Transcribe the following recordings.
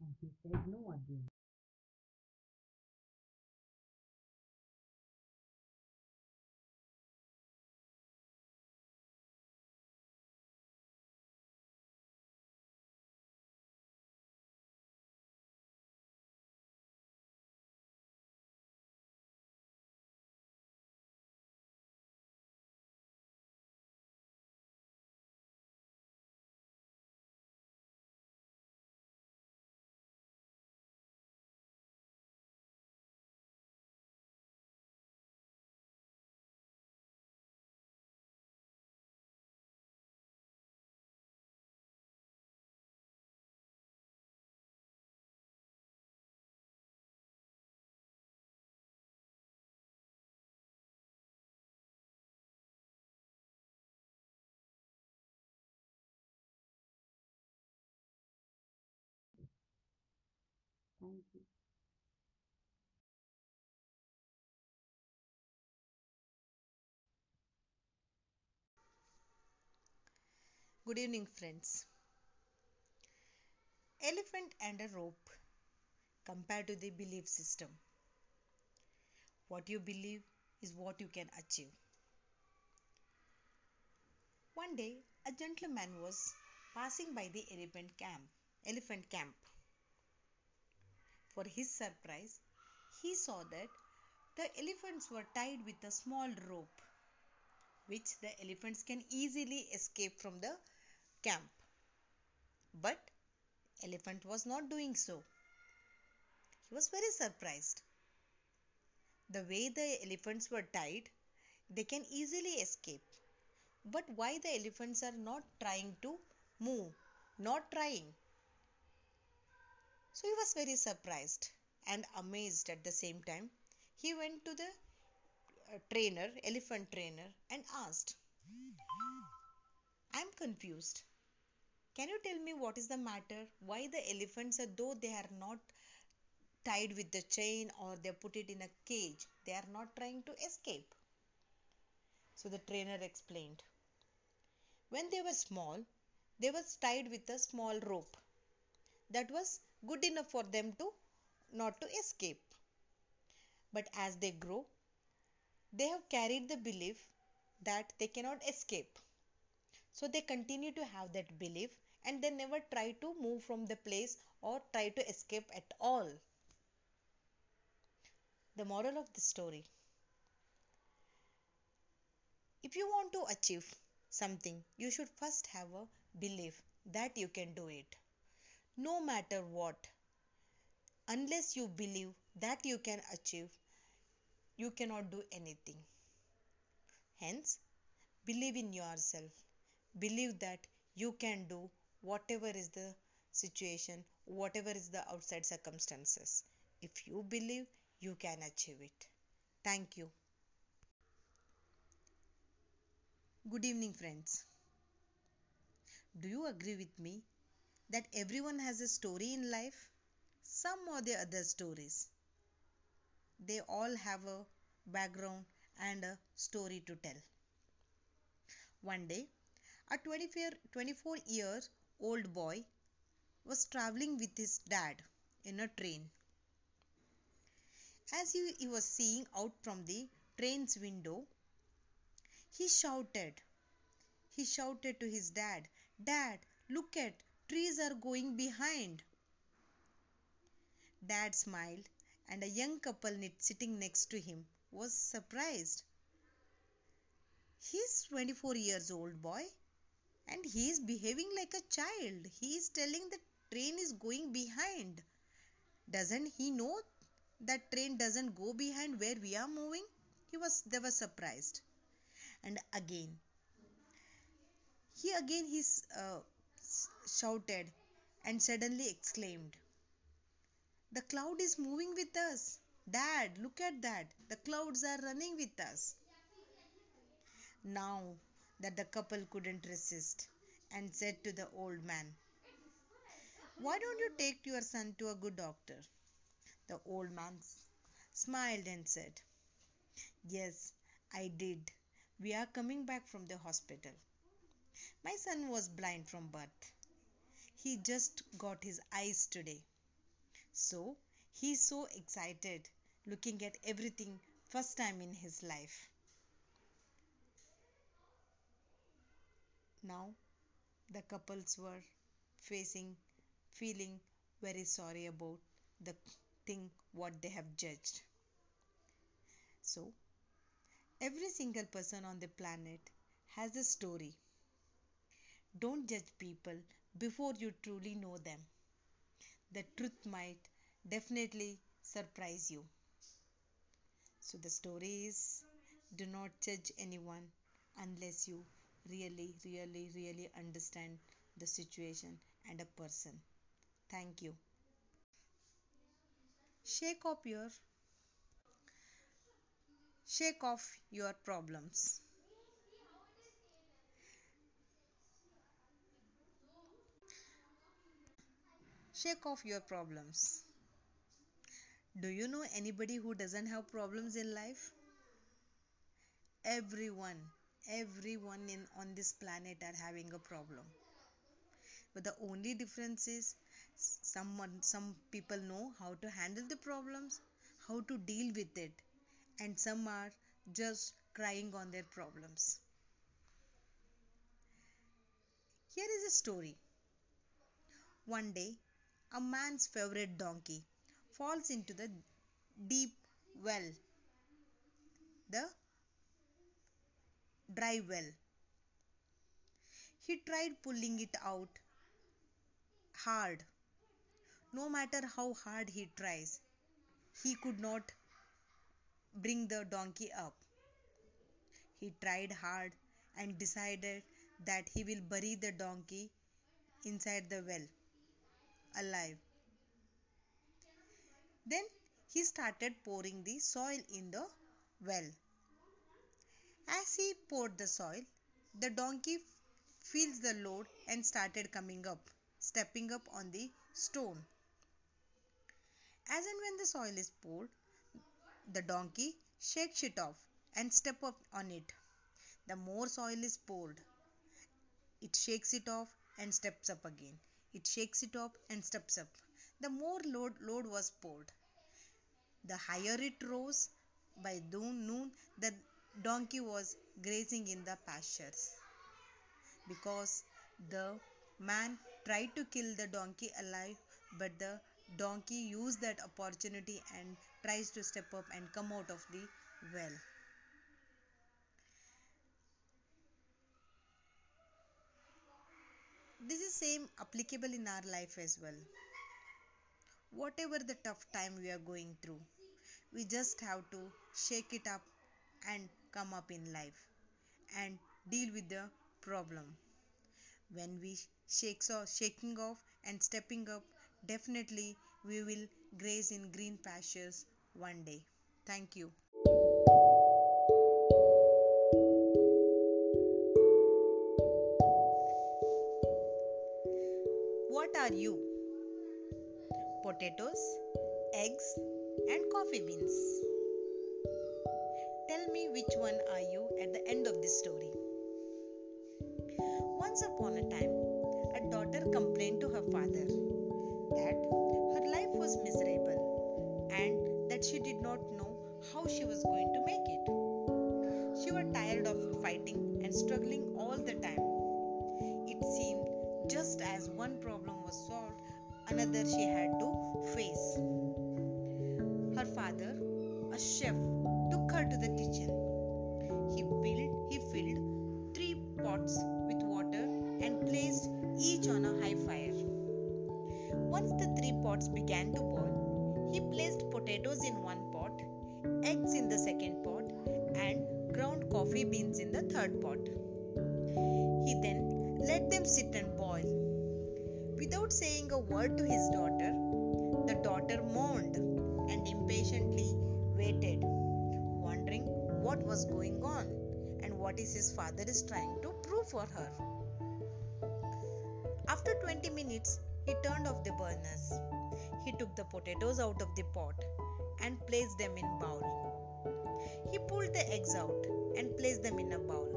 And he said no again. Good evening, friends. Elephant and a rope compared to the belief system. What you believe is what you can achieve. One day, a gentleman was passing by the elephant camp. Elephant camp. For his surprise, he saw that the elephants were tied with a small rope, which the elephants can easily escape from the camp. But elephant was not doing so. He was very surprised. The way the elephants were tied, they can easily escape. But why the elephants are not trying to move? Not trying. So he was very surprised and amazed at the same time. He went to the uh, trainer, elephant trainer, and asked, I am confused. Can you tell me what is the matter? Why the elephants, though they are not tied with the chain or they put it in a cage, they are not trying to escape? So the trainer explained. When they were small, they were tied with a small rope. That was good enough for them to not to escape. But as they grow, they have carried the belief that they cannot escape. So they continue to have that belief and they never try to move from the place or try to escape at all. The moral of the story if you want to achieve something, you should first have a belief that you can do it. No matter what, unless you believe that you can achieve, you cannot do anything. Hence, believe in yourself. Believe that you can do whatever is the situation, whatever is the outside circumstances. If you believe, you can achieve it. Thank you. Good evening, friends. Do you agree with me that everyone has a story in life? Some or the other stories. They all have a background and a story to tell. One day, a 24 year old boy was traveling with his dad in a train. As he, he was seeing out from the train's window, he shouted. He shouted to his dad, Dad, look at trees are going behind. Dad smiled, and a young couple sitting next to him was surprised. He's 24 years old boy and he is behaving like a child. He is telling the train is going behind. Doesn't he know that train doesn't go behind where we are moving? He was they were surprised. And again, he again he's uh, shouted and suddenly exclaimed, The cloud is moving with us. Dad, look at that. The clouds are running with us. Now that the couple couldn't resist and said to the old man, Why don't you take your son to a good doctor? The old man smiled and said, Yes, I did. We are coming back from the hospital. My son was blind from birth. He just got his eyes today. So he's so excited looking at everything first time in his life. Now the couples were facing feeling very sorry about the thing what they have judged. So every single person on the planet has a story. Don't judge people before you truly know them. The truth might definitely surprise you. So the story is do not judge anyone unless you really, really, really understand the situation and a person. Thank you. Shake off your shake off your problems. Shake off your problems. Do you know anybody who doesn't have problems in life? Everyone, everyone in on this planet are having a problem. But the only difference is someone some people know how to handle the problems, how to deal with it, and some are just crying on their problems. Here is a story. One day, a man's favorite donkey falls into the deep well, the dry well. He tried pulling it out hard. No matter how hard he tries, he could not bring the donkey up. He tried hard and decided that he will bury the donkey inside the well alive. Then he started pouring the soil in the well. As he poured the soil, the donkey feels the load and started coming up, stepping up on the stone. As and when the soil is poured, the donkey shakes it off and step up on it. The more soil is poured, it shakes it off and steps up again. It shakes it up and steps up. The more load, load was poured, the higher it rose. By noon, the donkey was grazing in the pastures. Because the man tried to kill the donkey alive, but the donkey used that opportunity and tries to step up and come out of the well. This is same applicable in our life as well. Whatever the tough time we are going through, we just have to shake it up and come up in life and deal with the problem. When we shake off, shaking off and stepping up, definitely we will graze in green pastures one day. Thank you. Are you? Potatoes, eggs, and coffee beans. Tell me which one are you at the end of this story. Once upon a time, a daughter complained to her father that her life was miserable and that she did not know how she was going was solved, another she had to face. Her father, a chef, took her to the kitchen. He filled he filled three pots with water and placed each on a high fire. Once the three pots began to boil, he placed potatoes in one pot, eggs in the second pot, and ground coffee beans in the third pot. Word to his daughter, the daughter moaned and impatiently waited, wondering what was going on and what is his father is trying to prove for her. After 20 minutes, he turned off the burners. He took the potatoes out of the pot and placed them in a bowl. He pulled the eggs out and placed them in a bowl.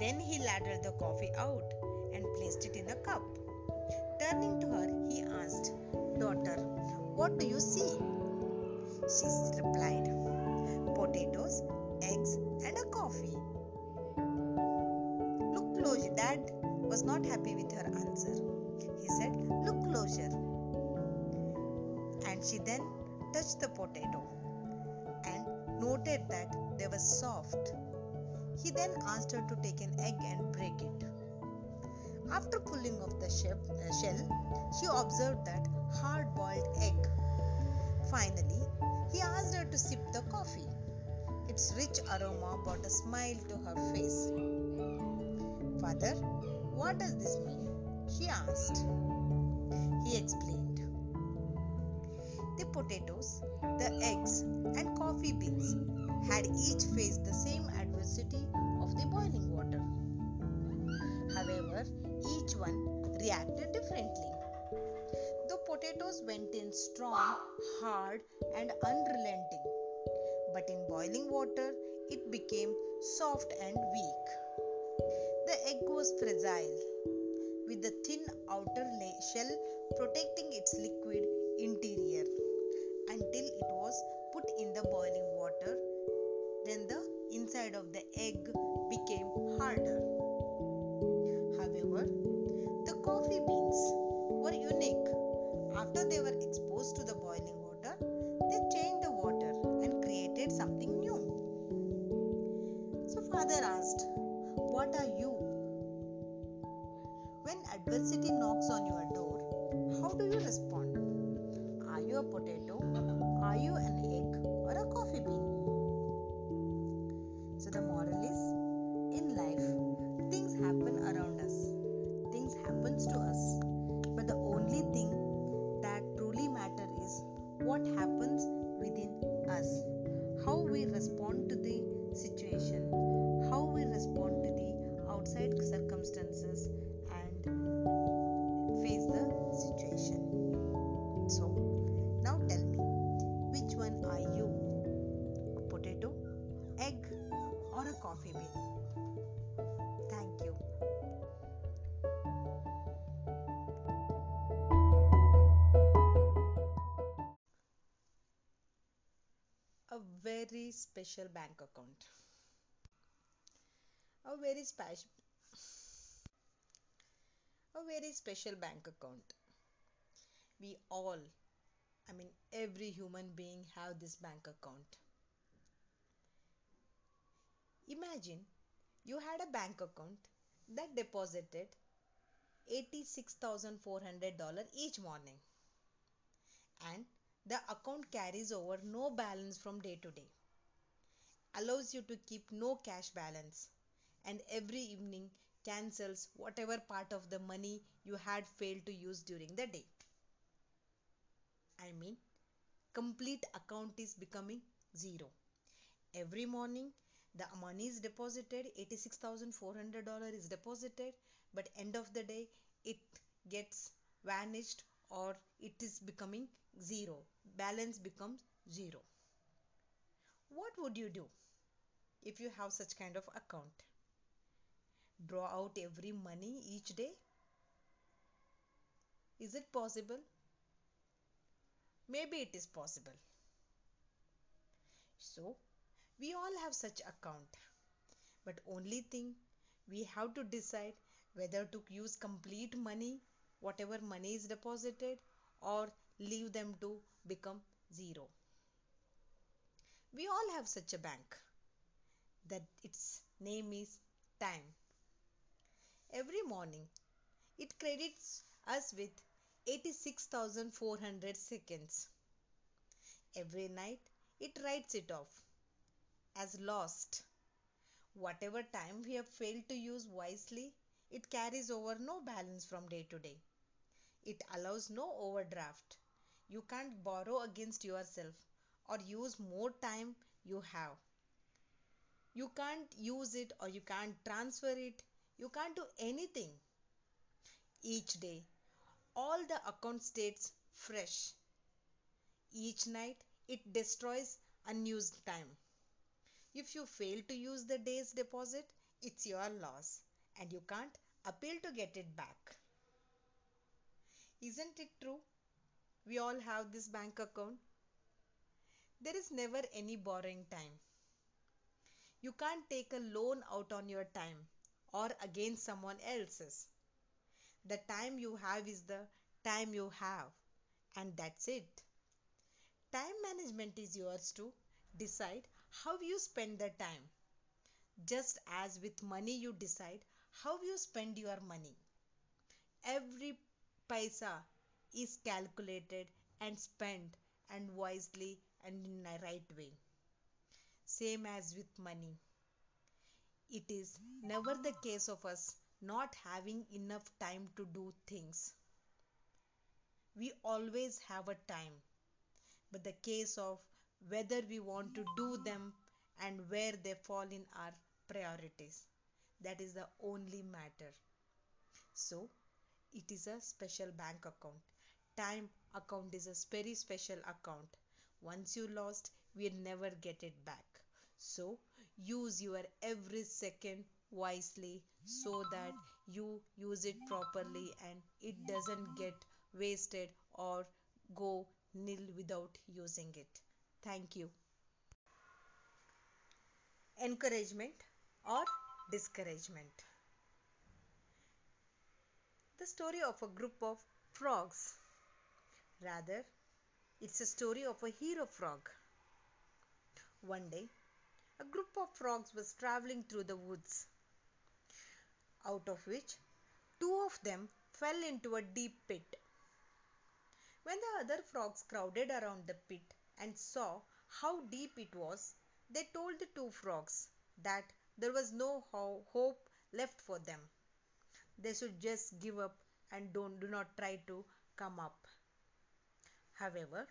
Then he ladled the coffee out and placed it in a cup. Turning to her, he asked, Daughter, what do you see? She replied, Potatoes, eggs, and a coffee. Look closer. Dad was not happy with her answer. He said, Look closer. And she then touched the potato and noted that they were soft. He then asked her to take an egg and break it. After pulling off the uh, shell, she observed that hard boiled egg. Finally, he asked her to sip the coffee. Its rich aroma brought a smile to her face. Father, what does this mean? She asked. He explained. The potatoes, the eggs, and coffee beans had each faced the same adversity of the boiling water. However, each one reacted differently. The potatoes went in strong, hard, and unrelenting, but in boiling water it became soft and weak. The egg was fragile, with the thin outer shell protecting its liquid interior until it was put in the boiling very special bank account. A very special a very special bank account. We all, I mean every human being have this bank account. Imagine you had a bank account that deposited $86,400 each morning and the account carries over no balance from day to day allows you to keep no cash balance and every evening cancels whatever part of the money you had failed to use during the day. I mean complete account is becoming zero. Every morning the money is deposited $86400 is deposited but end of the day it gets vanished or it is becoming zero balance becomes zero. What would you do if you have such kind of account? Draw out every money each day? Is it possible? Maybe it is possible. So we all have such account but only thing we have to decide whether to use complete money whatever money is deposited or leave them to become zero. We all have such a bank that its name is time. Every morning it credits us with 86400 seconds. Every night it writes it off as lost. Whatever time we have failed to use wisely it carries over no balance from day to day it allows no overdraft you can't borrow against yourself or use more time you have you can't use it or you can't transfer it you can't do anything each day all the account states fresh. Each night it destroys unused time. If you fail to use the day's deposit, it's your loss and you can't appeal to get it back. Isn't it true? We all have this bank account. There is never any borrowing time. You can't take a loan out on your time or against someone else's. The time you have is the time you have, and that's it. Time management is yours to decide how you spend the time. Just as with money, you decide how you spend your money. Every paisa is calculated and spent and wisely and in a right way. Same as with money. It is never the case of us not having enough time to do things. We always have a time, but the case of whether we want to do them and where they fall in our priorities. That is the only matter. So, it is a special bank account. Time account is a very special account. Once you lost, we'll never get it back. So, use your every second wisely so that you use it properly and it doesn't get wasted or go nil without using it. Thank you. Encouragement or discouragement. The story of a group of frogs. Rather, it's a story of a hero frog. One day, a group of frogs was traveling through the woods, out of which two of them fell into a deep pit. When the other frogs crowded around the pit and saw how deep it was, they told the two frogs that there was no hope left for them. They should just give up and don't do not try to come up. However,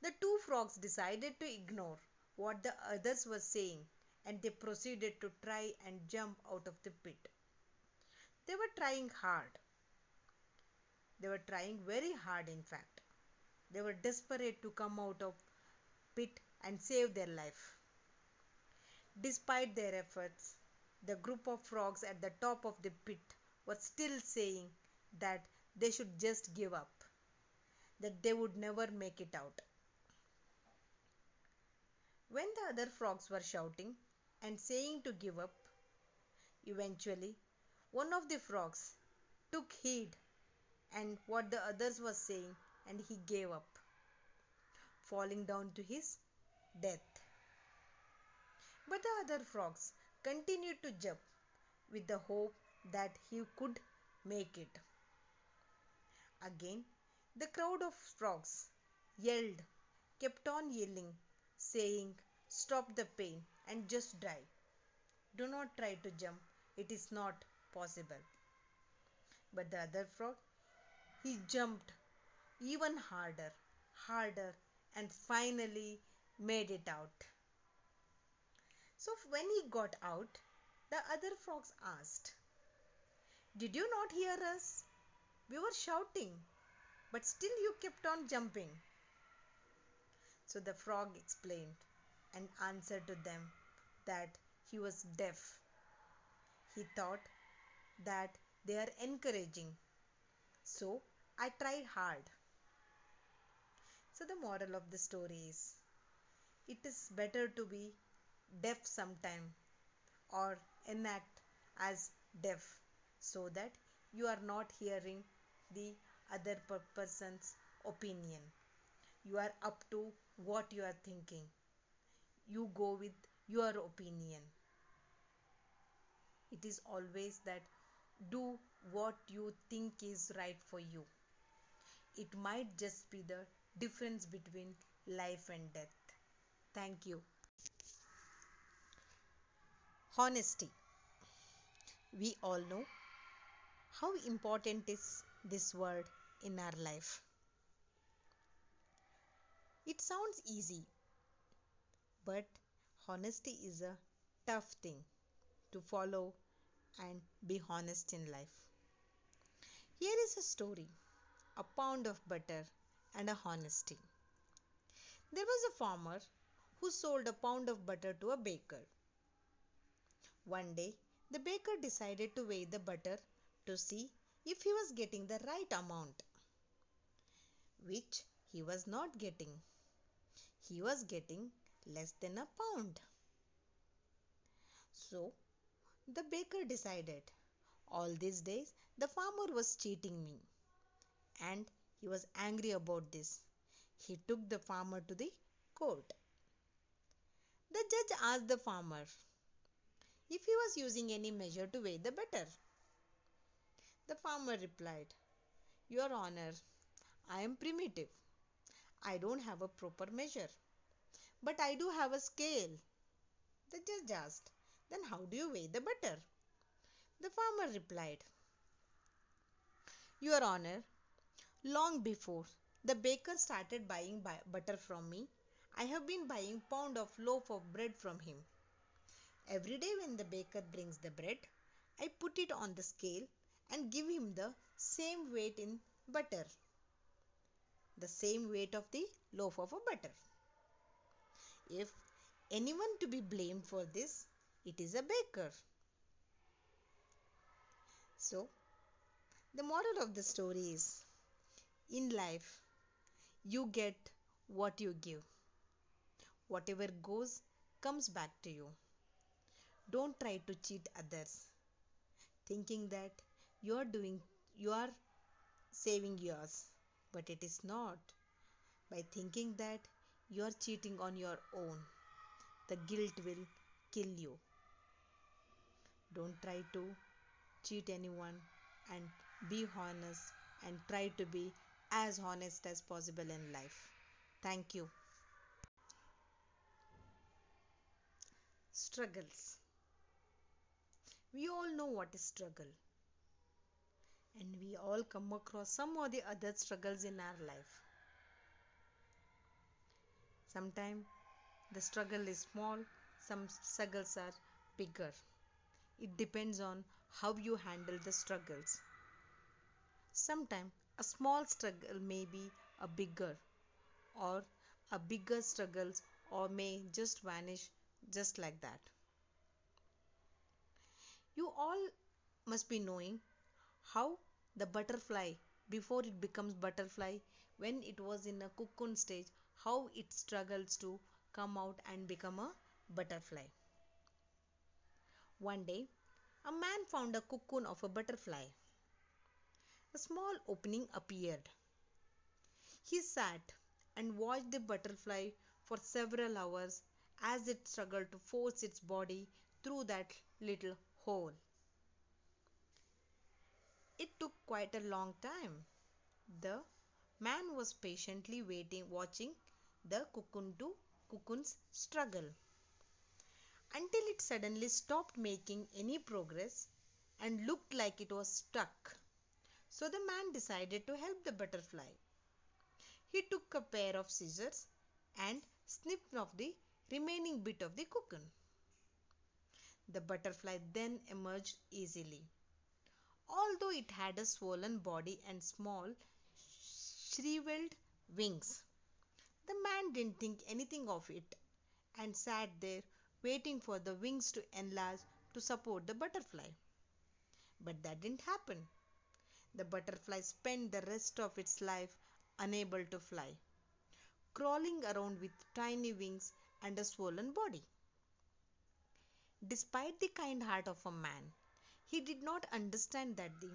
the two frogs decided to ignore what the others were saying and they proceeded to try and jump out of the pit. They were trying hard. They were trying very hard in fact. They were desperate to come out of pit and save their life. Despite their efforts, the group of frogs at the top of the pit was still saying that they should just give up, that they would never make it out. When the other frogs were shouting and saying to give up, eventually one of the frogs took heed and what the others were saying and he gave up, falling down to his death. But the other frogs continued to jump with the hope that he could make it. Again, the crowd of frogs yelled, kept on yelling saying, Stop the pain and just die. Do not try to jump, it is not possible. But the other frog, he jumped even harder, harder, and finally made it out. So when he got out, the other frogs asked, Did you not hear us? We were shouting, but still you kept on jumping. So the frog explained and answered to them that he was deaf. He thought that they are encouraging. So I tried hard. So the moral of the story is it is better to be deaf sometime or enact as deaf so that you are not hearing the other person's opinion. You are up to what you are thinking. You go with your opinion. It is always that do what you think is right for you. It might just be the difference between life and death. Thank you. Honesty. We all know how important is this word in our life it sounds easy, but honesty is a tough thing to follow and be honest in life. Here is a story a pound of butter, and a honesty. There was a farmer who sold a pound of butter to a baker. One day, the baker decided to weigh the butter to see if he was getting the right amount, which he was not getting. He was getting less than a pound. So, the baker decided all these days the farmer was cheating me and he was angry about this. He took the farmer to the court. The judge asked the farmer if he was using any measure to weigh the butter. The farmer replied, Your Honor, I am primitive. I don't have a proper measure. But I do have a scale. The judge asked, Then how do you weigh the butter? The farmer replied, Your Honor, long before the baker started buying butter from me, I have been buying pound of loaf of bread from him. Every day when the baker brings the bread, I put it on the scale and give him the same weight in butter. The same weight of the loaf of a butter. If anyone to be blamed for this, it is a baker. So, the moral of the story is in life, you get what you give. Whatever goes comes back to you. Don't try to cheat others, thinking that you are doing, you are saving yours, but it is not. By thinking that you are cheating on your own, the guilt will kill you. Don't try to cheat anyone and be honest and try to be as honest as possible in life. Thank you. Struggles. We all know what is struggle. And we all come across some or the other struggles in our life. Sometimes the struggle is small, some struggles are bigger. It depends on how you handle the struggles. Sometimes a small struggle may be a bigger, or a bigger struggles, or may just vanish just like that. You all must be knowing how the butterfly, before it becomes butterfly, when it was in a cocoon stage, how it struggles to come out and become a butterfly. One day, a man found a cocoon of a butterfly. A small opening appeared. He sat and watched the butterfly for several hours as it struggled to force its body through that little hole. It took quite a long time. The man was patiently waiting, watching the cocoon to cocoon's struggle until it suddenly stopped making any progress and looked like it was stuck. So the man decided to help the butterfly. He took a pair of scissors and snipped off the remaining bit of the cocoon. The butterfly then emerged easily. Although it had a swollen body and small, shriveled wings, the man didn't think anything of it and sat there waiting for the wings to enlarge to support the butterfly. But that didn't happen. The butterfly spent the rest of its life unable to fly, crawling around with tiny wings and a swollen body. Despite the kind heart of a man, he did not understand that the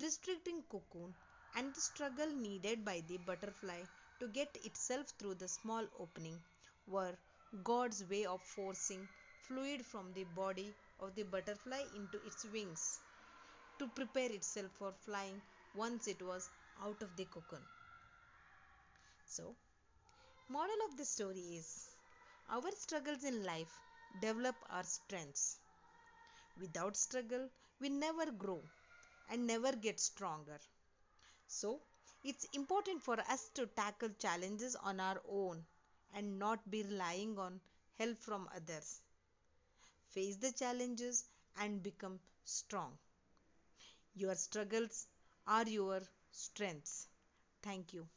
restricting cocoon and the struggle needed by the butterfly to get itself through the small opening were God's way of forcing fluid from the body of the butterfly into its wings to prepare itself for flying once it was out of the cocoon. So, moral of the story is our struggles in life develop our strengths. Without struggle, we never grow and never get stronger. So, it's important for us to tackle challenges on our own and not be relying on help from others. Face the challenges and become strong. Your struggles are your strengths. Thank you.